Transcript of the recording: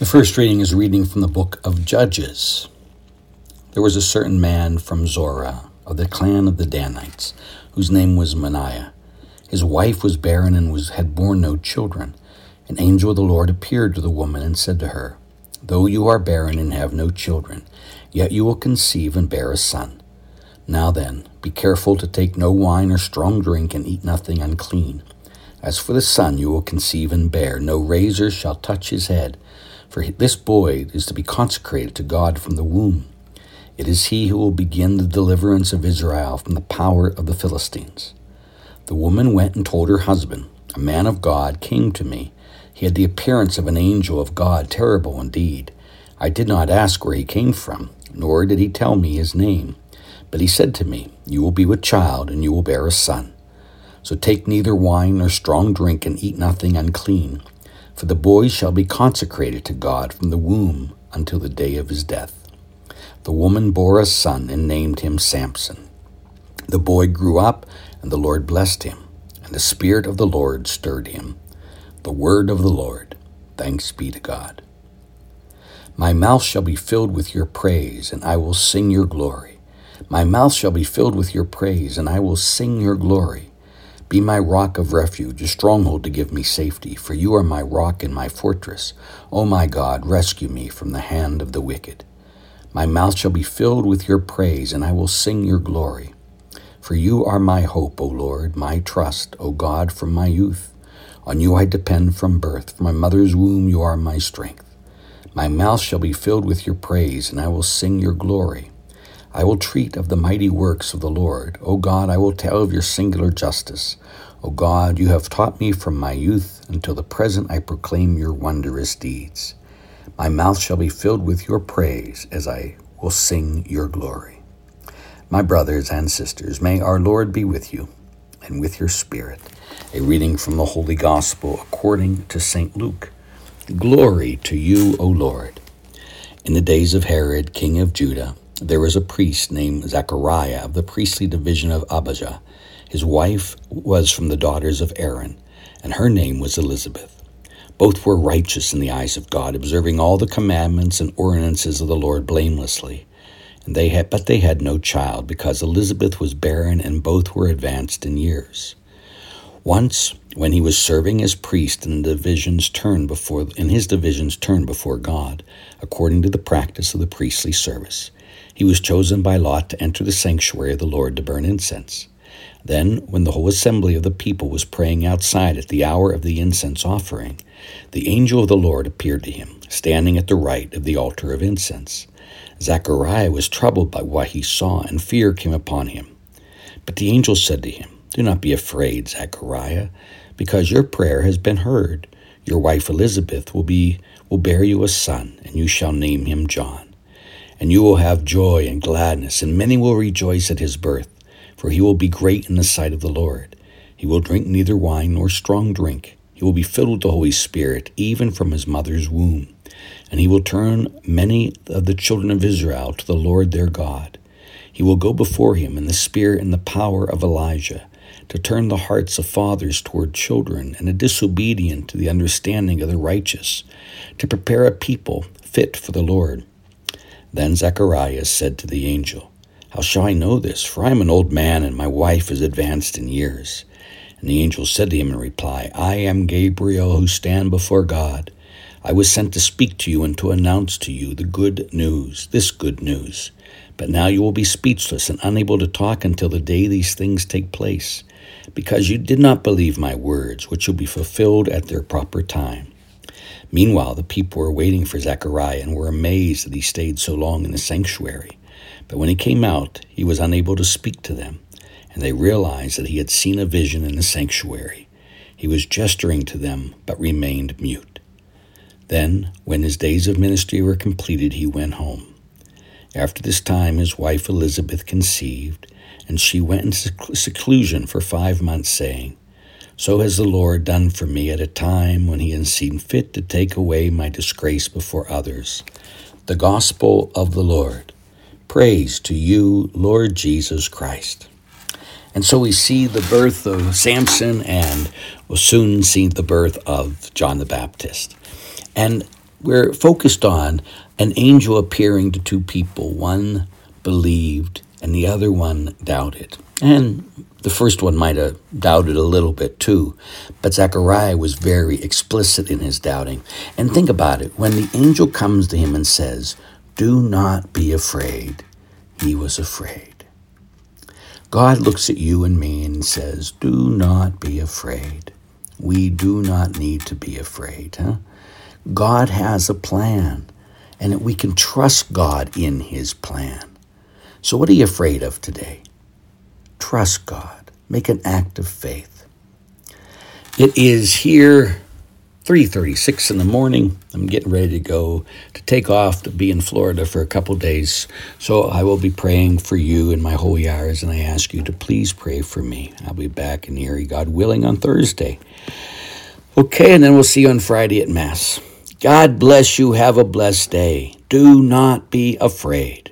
The first reading is reading from the book of Judges. There was a certain man from Zorah, of the clan of the Danites, whose name was Manoah. His wife was barren and was, had borne no children. An angel of the Lord appeared to the woman and said to her, Though you are barren and have no children, yet you will conceive and bear a son. Now then, be careful to take no wine or strong drink and eat nothing unclean. As for the son you will conceive and bear, no razor shall touch his head for this boy is to be consecrated to God from the womb. It is he who will begin the deliverance of Israel from the power of the Philistines. The woman went and told her husband, A man of God came to me. He had the appearance of an angel of God, terrible indeed. I did not ask where he came from, nor did he tell me his name. But he said to me, You will be with child, and you will bear a son. So take neither wine nor strong drink, and eat nothing unclean for the boy shall be consecrated to God from the womb until the day of his death. The woman bore a son and named him Samson. The boy grew up, and the Lord blessed him, and the Spirit of the Lord stirred him. The word of the Lord. Thanks be to God. My mouth shall be filled with your praise, and I will sing your glory. My mouth shall be filled with your praise, and I will sing your glory. Be my rock of refuge, a stronghold to give me safety, for you are my rock and my fortress. O my God, rescue me from the hand of the wicked. My mouth shall be filled with your praise, and I will sing your glory. For you are my hope, O Lord, my trust, O God, from my youth. On you I depend from birth. From my mother's womb you are my strength. My mouth shall be filled with your praise, and I will sing your glory. I will treat of the mighty works of the Lord. O God, I will tell of your singular justice. O God, you have taught me from my youth until the present I proclaim your wondrous deeds. My mouth shall be filled with your praise as I will sing your glory. My brothers and sisters, may our Lord be with you and with your spirit. A reading from the Holy Gospel according to St. Luke. Glory to you, O Lord. In the days of Herod, king of Judah, there was a priest named Zechariah of the priestly division of Abijah. His wife was from the daughters of Aaron, and her name was Elizabeth. Both were righteous in the eyes of God, observing all the commandments and ordinances of the Lord blamelessly. And they had, but they had no child, because Elizabeth was barren, and both were advanced in years. Once, when he was serving as priest in the division's turn before in his division's turn before God, according to the practice of the priestly service, he was chosen by lot to enter the sanctuary of the Lord to burn incense. Then, when the whole assembly of the people was praying outside at the hour of the incense offering, the angel of the Lord appeared to him, standing at the right of the altar of incense. Zechariah was troubled by what he saw, and fear came upon him. But the angel said to him, Do not be afraid, Zechariah, because your prayer has been heard. Your wife Elizabeth will be will bear you a son, and you shall name him John and you will have joy and gladness, and many will rejoice at his birth, for he will be great in the sight of the Lord. He will drink neither wine nor strong drink. He will be filled with the Holy Spirit, even from his mother's womb. And he will turn many of the children of Israel to the Lord their God. He will go before him in the spirit and the power of Elijah, to turn the hearts of fathers toward children, and the disobedient to the understanding of the righteous, to prepare a people fit for the Lord. Then Zacharias said to the angel, How shall I know this? For I am an old man, and my wife is advanced in years. And the angel said to him in reply, I am Gabriel, who stand before God. I was sent to speak to you and to announce to you the good news, this good news. But now you will be speechless and unable to talk until the day these things take place, because you did not believe my words, which will be fulfilled at their proper time. Meanwhile, the people were waiting for Zechariah and were amazed that he stayed so long in the sanctuary. But when he came out, he was unable to speak to them, and they realized that he had seen a vision in the sanctuary. He was gesturing to them, but remained mute. Then, when his days of ministry were completed, he went home. After this time, his wife Elizabeth conceived, and she went into seclusion for five months, saying, so has the Lord done for me at a time when he has seen fit to take away my disgrace before others. The Gospel of the Lord. Praise to you, Lord Jesus Christ. And so we see the birth of Samson and we'll soon see the birth of John the Baptist. And we're focused on an angel appearing to two people. One believed and the other one doubted. And the first one might have doubted a little bit too, but Zechariah was very explicit in his doubting. And think about it when the angel comes to him and says, Do not be afraid, he was afraid. God looks at you and me and says, Do not be afraid. We do not need to be afraid. Huh? God has a plan, and we can trust God in his plan. So, what are you afraid of today? Trust God. Make an act of faith. It is here 3:36 in the morning. I'm getting ready to go to take off to be in Florida for a couple days. So I will be praying for you and my holy hours and I ask you to please pray for me. I'll be back in Erie, God willing, on Thursday. Okay, and then we'll see you on Friday at Mass. God bless you. Have a blessed day. Do not be afraid.